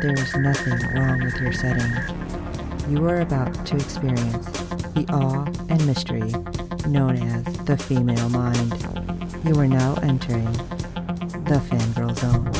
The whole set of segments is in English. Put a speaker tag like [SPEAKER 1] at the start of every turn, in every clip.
[SPEAKER 1] there is nothing wrong with your setting. You are about to experience the awe and mystery known as the female mind. You are now entering the fangirl zone.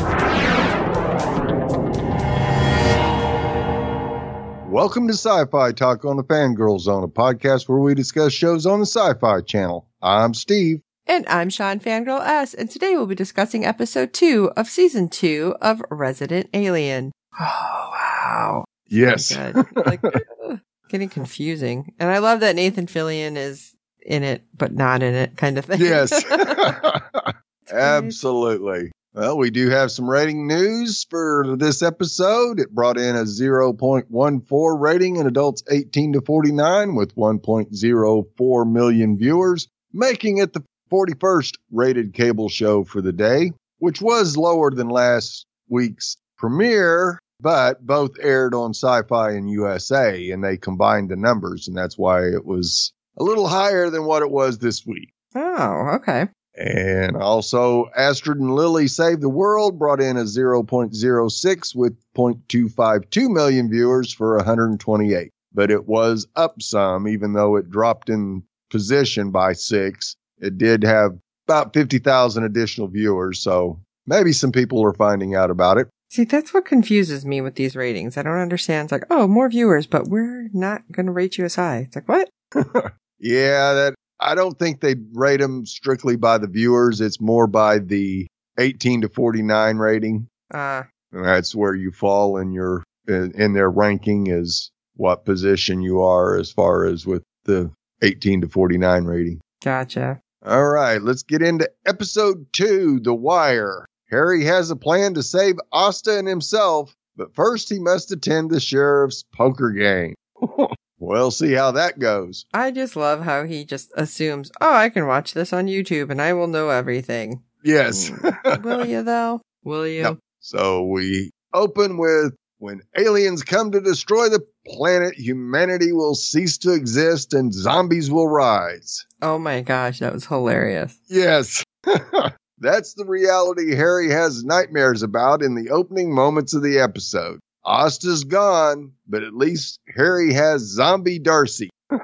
[SPEAKER 2] Welcome to Sci-Fi Talk on the Fangirl Zone, a podcast where we discuss shows on the Syfy Channel. I'm Steve.
[SPEAKER 3] And I'm Sean Fangirl S, and today we'll be discussing episode two of season two of Resident Alien. Oh, wow.
[SPEAKER 2] Yes.
[SPEAKER 3] Good. Like, ugh, uh, getting confusing. And I love that Nathan Fillion is in it, but not in it kind of thing.
[SPEAKER 2] yes. Absolutely. Well, we do have some rating news for this episode. It brought in a 0.14 rating in adults 18 to 49 with 1.04 million viewers, making it the 41st rated cable show for the day, which was lower than last week's premiere, but both aired on Syfy and USA, and they combined the numbers, and that's why it was a little higher than what it was this week.
[SPEAKER 3] Oh, okay.
[SPEAKER 2] And also, Astrid and Lily Save the World brought in a 0.06 with 0.252 million viewers for 128. But it was up some, even though it dropped in position by six. It did have about 50,000 additional viewers. So maybe some people are finding out about it.
[SPEAKER 3] See, that's what confuses me with these ratings. I don't understand. It's like, oh, more viewers, but we're not going to rate you as high. It's like, what?
[SPEAKER 2] Yeah, that I don't think they rate them strictly by the viewers. It's more by the 18 to 49 rating.
[SPEAKER 3] Uh,
[SPEAKER 2] And that's where you fall in your in, in their ranking is what position you are as far as with the 18 to 49 rating.
[SPEAKER 3] gotcha.
[SPEAKER 2] All right, let's get into episode 2, The Wire. Harry has a plan to save Asta and himself, but first he must attend the sheriff's poker game. we'll see how that goes.
[SPEAKER 3] I just love how he just assumes, oh, I can watch this on YouTube and I will know everything.
[SPEAKER 2] Yes. Hmm.
[SPEAKER 3] will you, though? Will you?
[SPEAKER 2] Yep. So we open with when aliens come to destroy the planet, humanity will cease to exist and zombies will rise.
[SPEAKER 3] Oh my gosh, that was hilarious.
[SPEAKER 2] Yes. That's the reality Harry has nightmares about in the opening moments of the episode. Asta's gone, but at least Harry has zombie D'Arcy.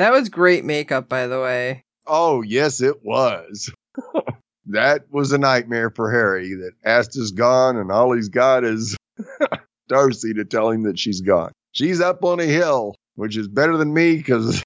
[SPEAKER 3] That was great makeup, by the way.
[SPEAKER 2] Oh, yes, it was. that was a nightmare for Harry that Asta's gone and all he's got is D'Arcy to tell him that she's gone. She's up on a hill, which is better than me because,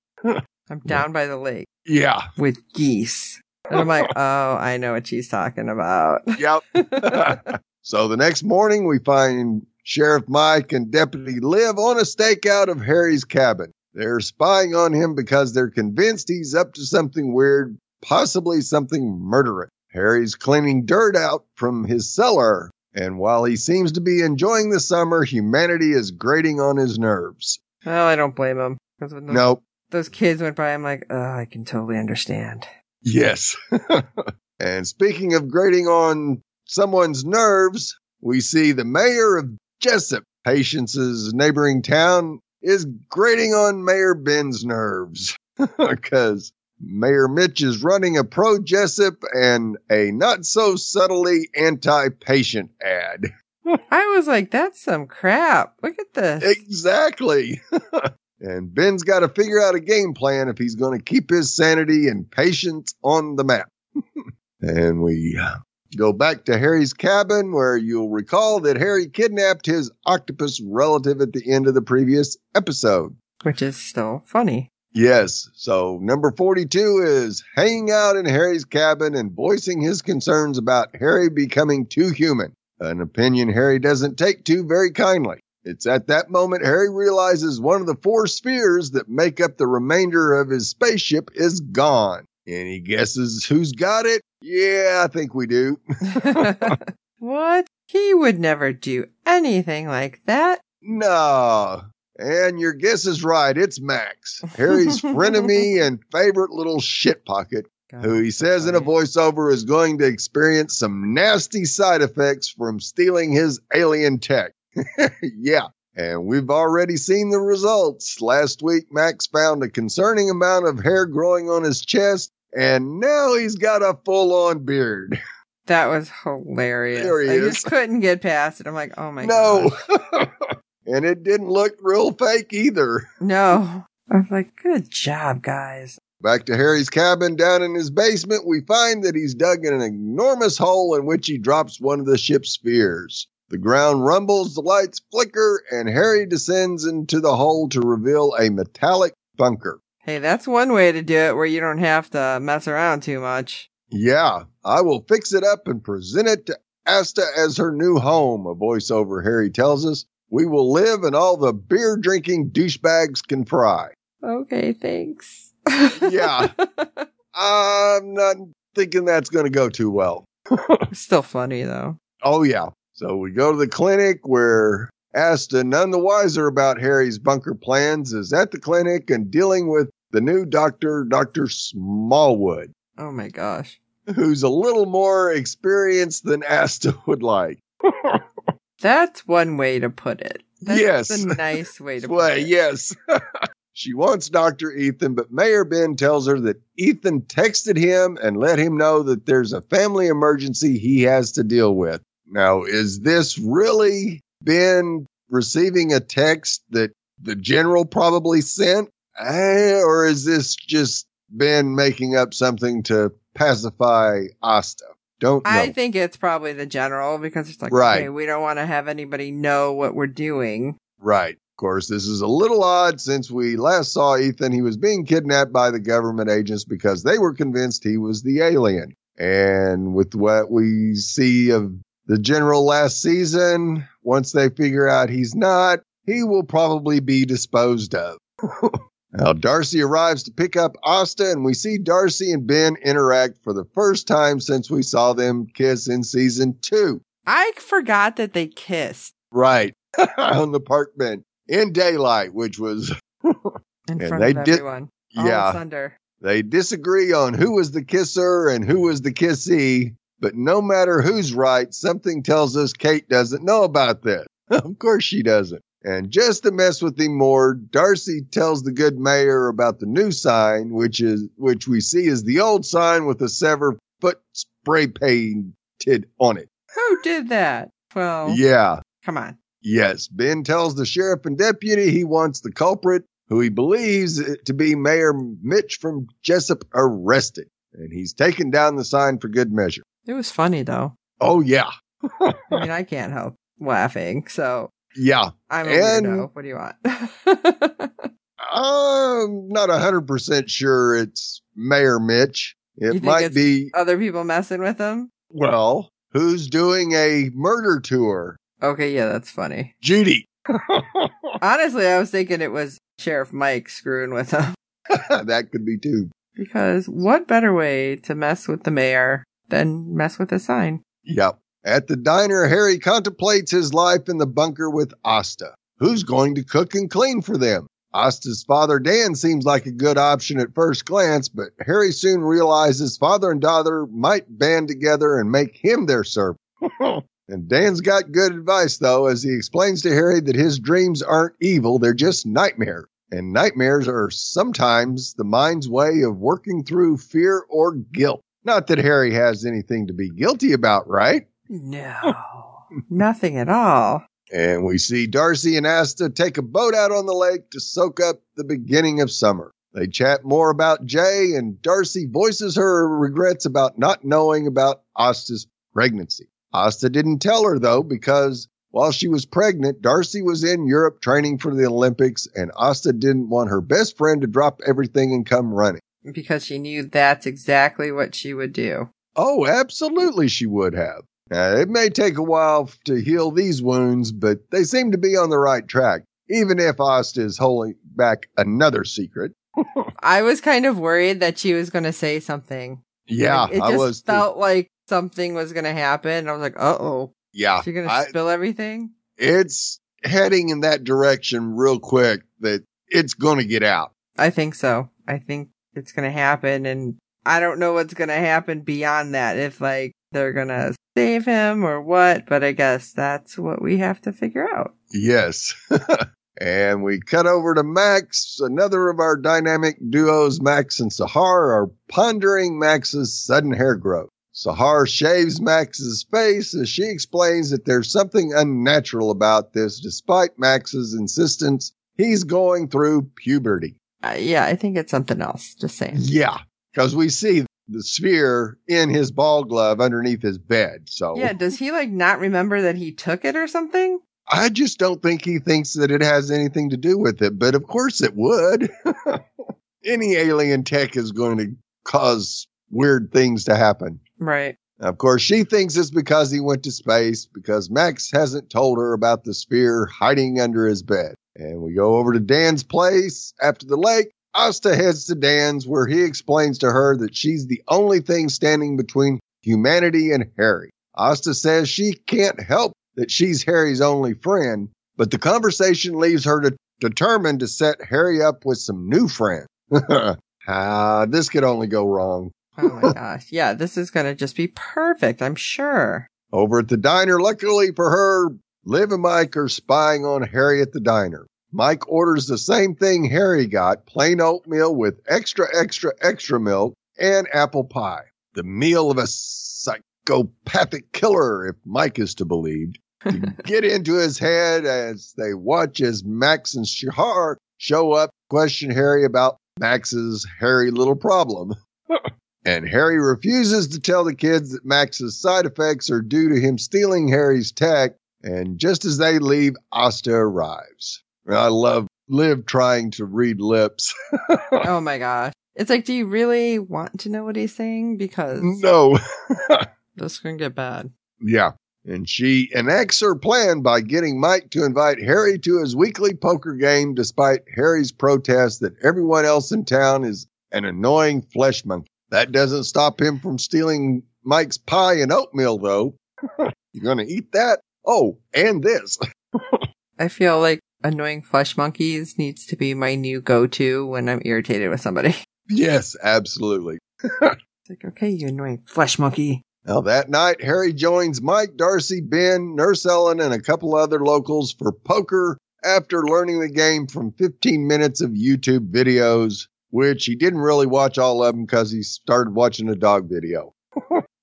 [SPEAKER 3] I'm down by the lake
[SPEAKER 2] yeah,
[SPEAKER 3] with geese. And I'm like, oh, I know what she's talking about.
[SPEAKER 2] yep. so the next morning, we find Sheriff Mike and Deputy Liv on a stakeout of Harry's cabin. They're spying on him because they're convinced he's up to something weird, possibly something murderous. Harry's cleaning dirt out from his cellar, and while he seems to be enjoying the summer, humanity is grating on his nerves.
[SPEAKER 3] Well, I don't blame him. those,
[SPEAKER 2] Nope.
[SPEAKER 3] those kids went by, I'm like, oh, I can totally understand.
[SPEAKER 2] Yes. and speaking of grating on someone's nerves, we see the mayor of Jessup, Patience's neighboring town, is grating on Mayor Ben's nerves because Mayor Mitch is running a pro Jessup and a not so subtly anti Patience ad.
[SPEAKER 3] I was like, that's some crap. Look at this.
[SPEAKER 2] Exactly. And Ben's got to figure out a game plan if he's going to keep his sanity and patience on the map. and we uh, go back to Harry's cabin where you'll recall that Harry kidnapped his octopus relative at the end of the previous episode.
[SPEAKER 3] Which is still funny.
[SPEAKER 2] Yes. So number 42 is hanging out in Harry's cabin and voicing his concerns about Harry becoming too human, an opinion Harry doesn't take to very kindly. It's at that moment Harry realizes one of the four spheres that make up the remainder of his spaceship is gone. And he guesses who's got it? Yeah, I think we do.
[SPEAKER 3] what? He would never do anything like that.
[SPEAKER 2] No. And your guess is right. It's Max, Harry's frenemy and favorite little shit pocket, who he says in a voiceover is going to experience some nasty side effects from stealing his alien tech. yeah. And we've already seen the results. Last week, Max found a concerning amount of hair growing on his chest, and now he's got a full on beard.
[SPEAKER 3] That was hilarious. I
[SPEAKER 2] is.
[SPEAKER 3] just couldn't get past it. I'm like, oh my
[SPEAKER 2] no.
[SPEAKER 3] gosh.
[SPEAKER 2] and it didn't look real fake either.
[SPEAKER 3] No. I was like, good job, guys.
[SPEAKER 2] Back to Harry's cabin down in his basement, we find that he's dug in an enormous hole in which he drops one of the ship's spheres. The ground rumbles, the lights flicker, and Harry descends into the hole to reveal a metallic bunker.
[SPEAKER 3] Hey, that's one way to do it where you don't have to mess around too much.
[SPEAKER 2] Yeah, I will fix it up and present it to Asta as her new home, a voiceover Harry tells us. We will live and all the beer drinking douchebags can fry.
[SPEAKER 3] Okay, thanks.
[SPEAKER 2] Yeah. I'm not thinking that's going to go too well.
[SPEAKER 3] Still funny though.
[SPEAKER 2] Oh, yeah. So we go to the clinic where Asta, none the wiser about Harry's bunker plans, is at the clinic and dealing with the new doctor, Dr. Smallwood,
[SPEAKER 3] Oh my gosh.
[SPEAKER 2] who's a little more experienced than Asta would like.
[SPEAKER 3] That's one way to put it. That's
[SPEAKER 2] Yes.
[SPEAKER 3] a nice way to put
[SPEAKER 2] Well,
[SPEAKER 3] it.
[SPEAKER 2] yes. she wants Dr. Ethan, but Mayor Ben tells her that Ethan texted him and let him know that there's a family emergency he has to deal with. Now, is this really Ben receiving a text that the general probably sent? Eh, or is this just Ben making up something to pacify Asta? Don't know.
[SPEAKER 3] I think it's probably the general because it's like,
[SPEAKER 2] Right.
[SPEAKER 3] okay, we don't want to have anybody know what we're doing.
[SPEAKER 2] Right. Of course, this is a little odd since we last saw Ethan. He was being kidnapped by the government agents because they were convinced he was the alien. And with what we see of the general last season, once they figure out he's not, he will probably be disposed of. now, D'Arcy arrives to pick up Asta, and we see D'Arcy and Ben interact for the first time since we saw them kiss in season two.
[SPEAKER 3] I forgot that they kissed
[SPEAKER 2] Right. on the park bench in daylight, which was,
[SPEAKER 3] in
[SPEAKER 2] And
[SPEAKER 3] front
[SPEAKER 2] they
[SPEAKER 3] of everyone. All
[SPEAKER 2] yeah,
[SPEAKER 3] thunder.
[SPEAKER 2] they disagree on who was the kisser and who was the kissee. But no matter who's right, something tells us Kate doesn't know about this. of course she doesn't. And just to mess with him more, D'Arcy tells the good mayor about the new sign, which is, which we see is the old sign with a severed foot spray painted on it.
[SPEAKER 3] Who did that? Well,
[SPEAKER 2] Yeah.
[SPEAKER 3] come on.
[SPEAKER 2] Yes, Ben tells the sheriff and deputy he wants the culprit, who he believes to be Mayor Mitch from Jessup, arrested. And he's taken down the sign for good measure.
[SPEAKER 3] It was funny though.
[SPEAKER 2] Oh, yeah.
[SPEAKER 3] I mean, I can't help laughing, so
[SPEAKER 2] Yeah.
[SPEAKER 3] I'm a
[SPEAKER 2] And-
[SPEAKER 3] weirdo. What do you want?
[SPEAKER 2] I'm not 100% sure it's Mayor Mitch. It might be,
[SPEAKER 3] Other people messing with him?
[SPEAKER 2] well, who's doing a murder tour?
[SPEAKER 3] Okay, yeah, that's funny.
[SPEAKER 2] Judy.
[SPEAKER 3] Honestly, I was thinking it was Sheriff Mike screwing with him.
[SPEAKER 2] that could be too.
[SPEAKER 3] Because what better way to mess with the mayor than mess with a sign?
[SPEAKER 2] Yep. At the diner, Harry contemplates his life in the bunker with Asta. Who's going to cook and clean for them? Asta's father, Dan, seems like a good option at first glance, but Harry soon realizes father and daughter might band together and make him their servant. and Dan's got good advice, though, as he explains to Harry that his dreams aren't evil, they're just nightmares. And nightmares are sometimes the mind's way of working through fear or guilt. Not that Harry has anything to be guilty about, right?
[SPEAKER 3] No, nothing at all.
[SPEAKER 2] And we see D'Arcy and Asta take a boat out on the lake to soak up the beginning of summer. They chat more about Jay, and D'Arcy voices her regrets about not knowing about Asta's pregnancy. Asta didn't tell her, though, because while she was pregnant, D'Arcy was in Europe training for the Olympics, and Asta didn't want her best friend to drop everything and come running.
[SPEAKER 3] Because she knew that's exactly what she would do.
[SPEAKER 2] Oh, absolutely, she would have. Now, it may take a while to heal these wounds, but they seem to be on the right track, even if Asta is holding back another secret.
[SPEAKER 3] I was kind of worried that she was going to say something.
[SPEAKER 2] Yeah,
[SPEAKER 3] it
[SPEAKER 2] I
[SPEAKER 3] just
[SPEAKER 2] was. too.
[SPEAKER 3] felt like something was going to happen. I was like, uh oh.
[SPEAKER 2] yeah,
[SPEAKER 3] She's going to spill everything?
[SPEAKER 2] it's heading in that direction real quick that it's going to get out.
[SPEAKER 3] I think so. I think it's going to happen. And I don't know what's going to happen beyond that. If like they're going to save him or what, but I guess that's what we have to figure out.
[SPEAKER 2] Yes. and we cut over to Max. Another of our dynamic duos, Max and Sahar, are pondering Max's sudden hair growth. Sahar shaves Max's face as she explains that there's something unnatural about this, despite Max's insistence he's going through puberty.
[SPEAKER 3] Uh, yeah, I think it's something else. Just saying.
[SPEAKER 2] Yeah, because we see the sphere in his ball glove underneath his bed. So
[SPEAKER 3] Yeah, does he like not remember that he took it or something?
[SPEAKER 2] I just don't think he thinks that it has anything to do with it, but of course it would. Any alien tech is going to cause weird things to happen.
[SPEAKER 3] Right.
[SPEAKER 2] Of course, she thinks it's because he went to space because Max hasn't told her about the sphere hiding under his bed. And we go over to Dan's place after the lake. Asta heads to Dan's where he explains to her that she's the only thing standing between humanity and Harry. Asta says she can't help that she's Harry's only friend, but the conversation leaves her to, determined to set Harry up with some new friends. ah, this could only go wrong.
[SPEAKER 3] Oh my gosh. Yeah, this is going to just be perfect, I'm sure.
[SPEAKER 2] Over at the diner, luckily for her, Liv and Mike are spying on Harry at the diner. Mike orders the same thing Harry got, plain oatmeal with extra, extra, extra milk and apple pie. The meal of a psychopathic killer, if Mike is to believe. To get into his head as they watch as Max and Sahar show up, question Harry about Max's hairy little problem. and Harry refuses to tell the kids that Max's side effects are due to him stealing Harry's tech. And just as they leave, Asta arrives. I love Liv trying to read lips.
[SPEAKER 3] oh my gosh. It's like, do you really want to know what he's saying? Because
[SPEAKER 2] no.
[SPEAKER 3] this can get bad.
[SPEAKER 2] Yeah. And she enacts her plan by getting Mike to invite Harry to his weekly poker game, despite Harry's protest that everyone else in town is an annoying flesh monkey. That doesn't stop him from stealing Mike's pie and oatmeal, though. you are gonna eat that? Oh, and this.
[SPEAKER 3] I feel like annoying flesh monkeys needs to be my new go-to when I'm irritated with somebody.
[SPEAKER 2] Yes, absolutely.
[SPEAKER 3] it's like, okay, you annoying flesh monkey.
[SPEAKER 2] Now that night, Harry joins Mike, D'Arcy, Ben, Nurse Ellen, and a couple other locals for poker after learning the game from 15 minutes of YouTube videos, which he didn't really watch all of them because he started watching a dog video.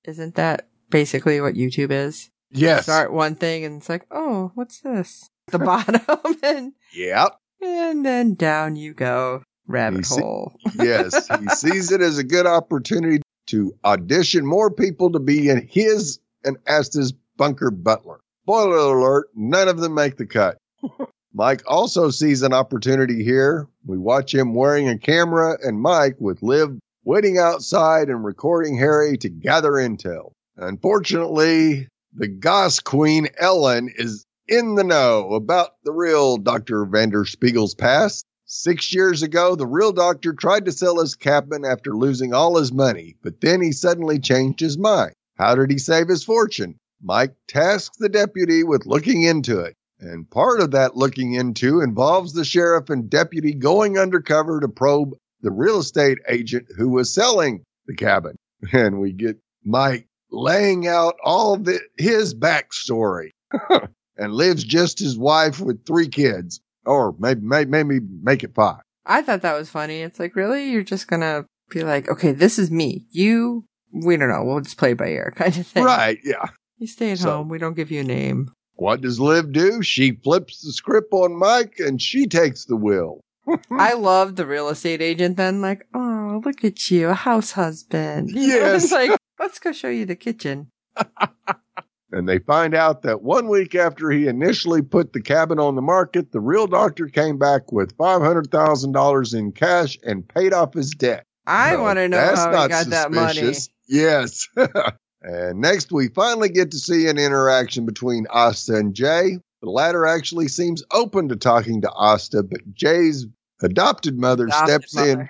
[SPEAKER 3] Isn't that basically what YouTube is?
[SPEAKER 2] Yes.
[SPEAKER 3] Start one thing and it's like, oh, what's this? The bottom and
[SPEAKER 2] Yep.
[SPEAKER 3] and then down you go. Rabbit
[SPEAKER 2] see-
[SPEAKER 3] hole.
[SPEAKER 2] yes, he sees it as a good opportunity to audition more people to be in his and Asta's bunker butler. Spoiler alert, none of them make the cut. Mike also sees an opportunity here. We watch him wearing a camera and Mike with Liv waiting outside and recording Harry to gather intel. Unfortunately, the Goss Queen Ellen is in the know about the real Dr. Vanderspeigle's past. Six years ago, the real doctor tried to sell his cabin after losing all his money, but then he suddenly changed his mind. How did he save his fortune? Mike tasks the deputy with looking into it. And part of that looking into involves the sheriff and deputy going undercover to probe the real estate agent who was selling the cabin. And we get Mike laying out all the, his backstory and lives just his wife with three kids or maybe, maybe, maybe make it five.
[SPEAKER 3] I thought that was funny. It's like, really? You're just gonna be like, okay, this is me. You, we don't know. We'll just play by ear kind of thing.
[SPEAKER 2] Right. Yeah.
[SPEAKER 3] You stay at
[SPEAKER 2] So-
[SPEAKER 3] home. We don't give you a name.
[SPEAKER 2] What does Liv do? She flips the script on Mike and she takes the wheel.
[SPEAKER 3] I love the real estate agent then, like, oh, look at you, a house husband. You
[SPEAKER 2] Yes.
[SPEAKER 3] It's like, let's go show you the kitchen.
[SPEAKER 2] And they find out that one week after he initially put the cabin on the market, the real doctor came back with $500,000 in cash and paid off his debt.
[SPEAKER 3] I
[SPEAKER 2] No,
[SPEAKER 3] want to know how he got that money.
[SPEAKER 2] Yes. and next, we finally get to see an interaction between Asta and Jay. The latter actually seems open to talking to Asta, but Jay's adopted mother
[SPEAKER 3] Adopted
[SPEAKER 2] steps in
[SPEAKER 3] mother.
[SPEAKER 2] to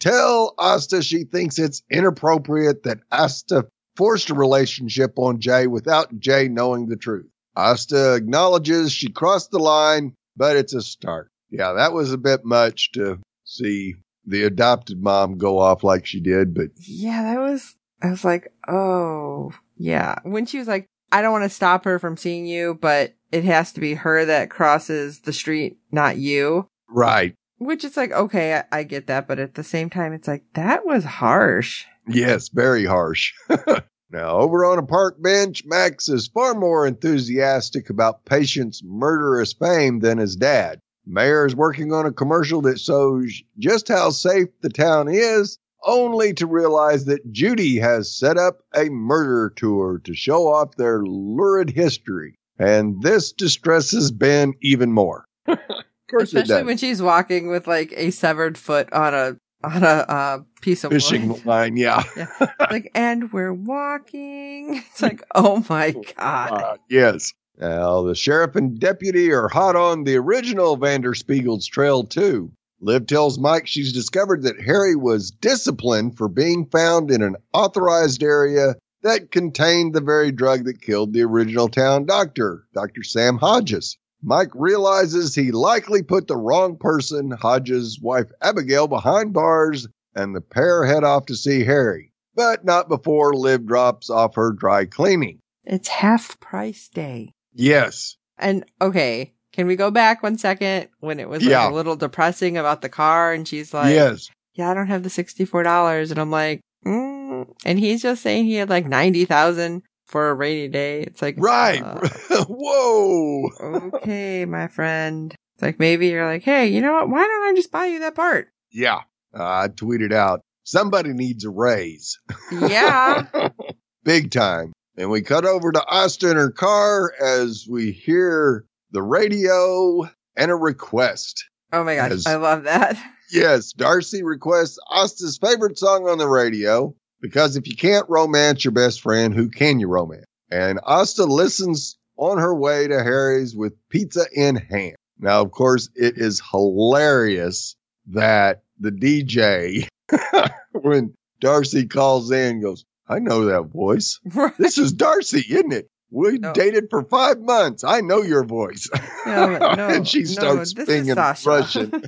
[SPEAKER 2] tell Asta she thinks it's inappropriate that Asta forced a relationship on Jay without Jay knowing the truth. Asta acknowledges she crossed the line, but it's a start. Yeah, that was a bit much to see the adopted mom go off like she did, but
[SPEAKER 3] Yeah, that was, I was like, oh, yeah. When she was like, I don't want to stop her from seeing you, but it has to be her that crosses the street, not you.
[SPEAKER 2] right.
[SPEAKER 3] Which is like, okay, I, I get that, but at the same time, it's like, that was harsh.
[SPEAKER 2] Yes, very harsh. now, over on a park bench, Max is far more enthusiastic about Patience's murderous fame than his dad. Mayor is working on a commercial that shows just how safe the town is, only to realize that Judy has set up a murder tour to show off their lurid history. And this distresses Ben even more. of course it
[SPEAKER 3] Especially
[SPEAKER 2] does.
[SPEAKER 3] when she's walking with like a severed foot on a, on a, uh, piece of
[SPEAKER 2] Fishing
[SPEAKER 3] wood.
[SPEAKER 2] line, yeah.
[SPEAKER 3] like, and we're walking. It's like, oh my God.
[SPEAKER 2] Uh, yes. Now, the sheriff and deputy are hot on the original Vanderspeigle's trail, too. Liv tells Mike she's discovered that Harry was disciplined for being found in an authorized area that contained the very drug that killed the original town doctor, Dr. Sam Hodges. Mike realizes he likely put the wrong person, Hodges' wife Abigail, behind bars, and the pair head off to see Harry, but not before Liv drops off her dry cleaning.
[SPEAKER 3] It's half price day.
[SPEAKER 2] Yes.
[SPEAKER 3] And okay, can we go back one second when it was like
[SPEAKER 2] Yeah.
[SPEAKER 3] a little depressing about the car and she's like,
[SPEAKER 2] yes.
[SPEAKER 3] yeah, I don't have the $64. And I'm like, mm. and he's just saying he had like 90,000 for a rainy day. It's like,
[SPEAKER 2] Right.
[SPEAKER 3] uh,
[SPEAKER 2] Whoa.
[SPEAKER 3] okay, my friend. It's like maybe you're like, hey, you know what? Why don't I just buy you that part?
[SPEAKER 2] Yeah. Uh, I tweeted out, somebody needs a raise.
[SPEAKER 3] Yeah.
[SPEAKER 2] Big time. And we cut over to Asta in her car as we hear the radio and a request.
[SPEAKER 3] oh my gosh,
[SPEAKER 2] Yes.
[SPEAKER 3] I love that.
[SPEAKER 2] Yes, D'Arcy requests Asta's favorite song on the radio because if you can't romance your best friend, who can you romance? And Asta listens on her way to Harry's with pizza in hand. Now, of course, it is hilarious that the DJ, when D'Arcy calls in, goes, I know that voice. This is D'Arcy, isn't it? We
[SPEAKER 3] No.
[SPEAKER 2] dated for five months. I know your voice.
[SPEAKER 3] No, no,
[SPEAKER 2] and she starts
[SPEAKER 3] is
[SPEAKER 2] speaking Russian.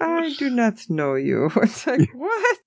[SPEAKER 3] I do not know you. It's like, what?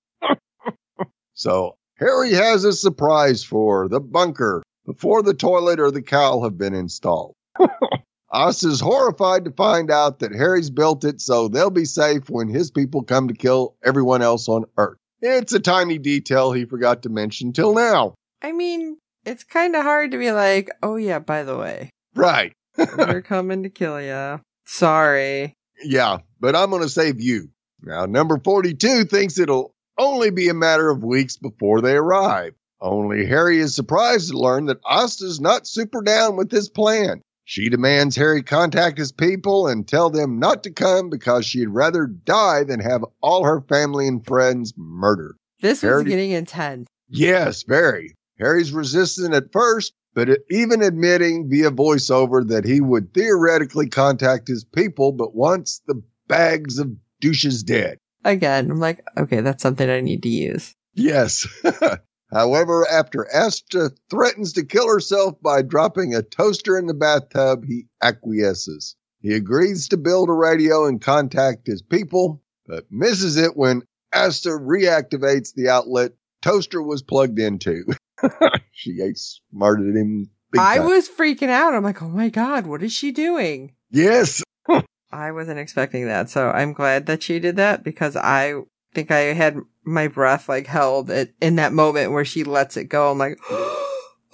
[SPEAKER 2] So Harry has a surprise for the bunker before the toilet or the cowl have been installed. Us is horrified to find out that Harry's built it so they'll be safe when his people come to kill everyone else on Earth. It's a tiny detail he forgot to mention till now.
[SPEAKER 3] I mean, it's kind of hard to be like, oh yeah, by the way,
[SPEAKER 2] Right.
[SPEAKER 3] we're coming to kill ya. Sorry.
[SPEAKER 2] Yeah, but I'm going to save you. Now, number 42 thinks it'll only be a matter of weeks before they arrive. Only Harry is surprised to learn that Asta's not super down with his plan. She demands Harry contact his people and tell them not to come because she'd rather die than have all her family and friends murdered.
[SPEAKER 3] This was getting intense.
[SPEAKER 2] Yes, very. Harry's resistant at first, but even admitting via voiceover that he would theoretically contact his people, but once the bags of douches dead.
[SPEAKER 3] Again, I'm like, okay, that's something I need to use.
[SPEAKER 2] Yes. However, after Asta threatens to kill herself by dropping a toaster in the bathtub, he acquiesces. He agrees to build a radio and contact his people, but misses it when Asta reactivates the outlet toaster was plugged into. she outsmarted him. Big
[SPEAKER 3] I was freaking out. I'm like, oh my God, what is she doing?
[SPEAKER 2] yes.
[SPEAKER 3] I wasn't expecting that. So I'm glad that she did that because I think I had my breath like held in that moment where she lets it go. I'm like,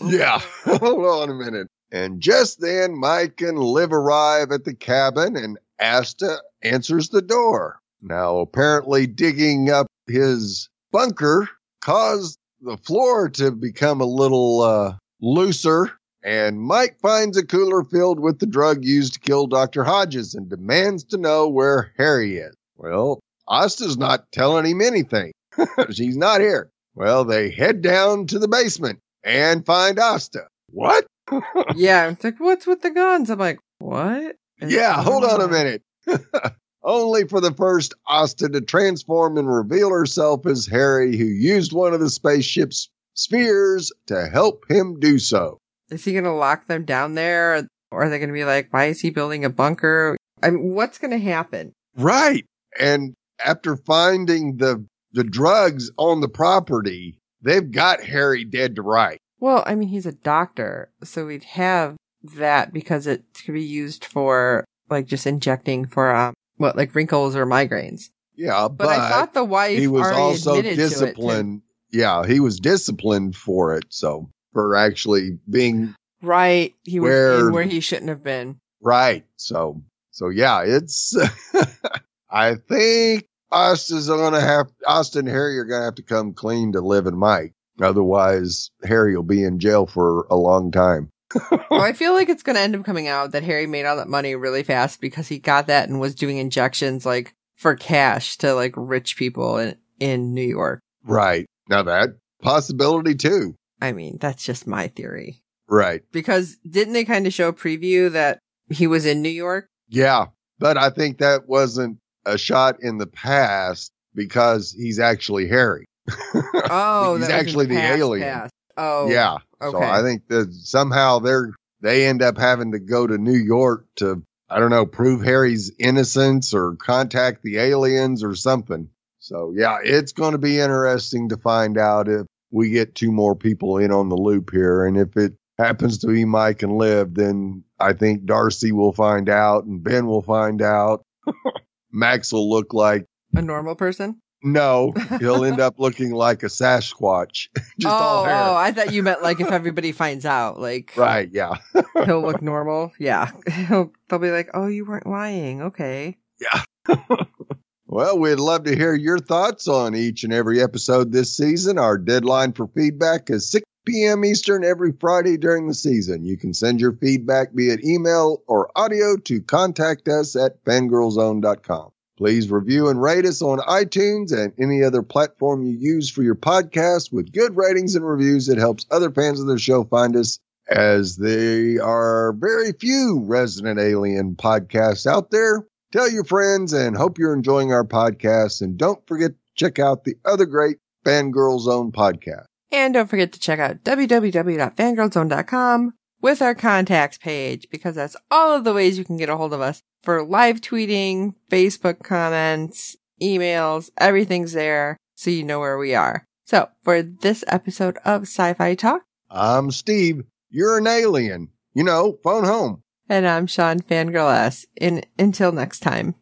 [SPEAKER 2] Yeah. Hold on a minute. And just then, Mike and Liv arrive at the cabin and Asta answers the door. Now, apparently digging up his bunker caused the floor to become a little, uh, looser. And Mike finds a cooler filled with the drug used to kill Dr. Hodges and demands to know where Harry is. Well, Asta's not telling him anything. She's not here. Well, they head down to the basement and find Asta. What?
[SPEAKER 3] yeah. It's like, what's with the guns? I'm like, what? is
[SPEAKER 2] Yeah, hold on a minute. Only for the first Asta to transform and reveal herself as Harry, who used one of the spaceship's spheres to help him do so.
[SPEAKER 3] Is he going to lock them down there? Or are they going to be like, why is he building a bunker? I mean, what's going to happen?
[SPEAKER 2] Right. And after finding the the drugs on the property, they've got Harry dead to right.
[SPEAKER 3] Well, I mean, he's a doctor, so we'd have that because it could be used for like just injecting for um, what like wrinkles or migraines.
[SPEAKER 2] Yeah,
[SPEAKER 3] But, I thought the wife
[SPEAKER 2] he was also
[SPEAKER 3] admitted to
[SPEAKER 2] disciplined. Yeah, he was disciplined for it. So for actually being
[SPEAKER 3] Right, he was
[SPEAKER 2] Where-
[SPEAKER 3] in where he shouldn't have been.
[SPEAKER 2] right. So so yeah, it's. I think Asta's gonna have Asta and Harry are gonna have to come clean to Liv in Mike. Otherwise, Harry will be in jail for a long time.
[SPEAKER 3] well, I feel like it's going to end up coming out that Harry made all that money really fast because he got that and was doing injections like for cash to like rich people in in New York.
[SPEAKER 2] Right now, that possibility too.
[SPEAKER 3] I mean, that's just my theory.
[SPEAKER 2] Right.
[SPEAKER 3] Because didn't they kind of show a preview that he was in New York?
[SPEAKER 2] Yeah, but I think that wasn't a shot in the past because he's actually Harry.
[SPEAKER 3] Oh,
[SPEAKER 2] He's
[SPEAKER 3] that was in
[SPEAKER 2] actually the
[SPEAKER 3] past,
[SPEAKER 2] alien.
[SPEAKER 3] past. Oh,
[SPEAKER 2] yeah. So
[SPEAKER 3] okay.
[SPEAKER 2] I think that somehow they're they end up having to go to New York to I don't know prove Harry's innocence or contact the aliens or something. So yeah, it's going to be interesting to find out if we get two more people in on the loop here, and if it happens to be Mike and Liv, then I think D'Arcy will find out and Ben will find out. Max will look like
[SPEAKER 3] a normal person.
[SPEAKER 2] no, he'll end up looking like a Sasquatch, just
[SPEAKER 3] oh,
[SPEAKER 2] all hair.
[SPEAKER 3] oh, I thought you meant like if everybody finds out, like
[SPEAKER 2] Right, yeah.
[SPEAKER 3] he'll look normal. Yeah, he'll, they'll be like, "Oh, you weren't lying." Okay.
[SPEAKER 2] Well, we'd love to hear your thoughts on each and every episode this season. Our deadline for feedback is 6 p.m. Eastern every Friday during the season. You can send your feedback via email or audio to contact us at fangirlzone.com. Please review and rate us on iTunes and any other platform you use for your podcast with good ratings and reviews. It helps other fans of the show find us as there are very few resident alien podcasts out there. Tell your friends and hope you're enjoying our podcast. And don't forget to check out the other great Fangirl Zone podcast.
[SPEAKER 3] And don't forget to check out www.fangirlzone.com with our contacts page because that's all of the ways you can get a hold of us for live tweeting, Facebook comments, emails, everything's there so you know where we are. So for this episode of Sci-Fi Talk,
[SPEAKER 2] I'm Steve. You're an alien. You know, phone home.
[SPEAKER 3] And I'm Sean Fangirl S. In until next time.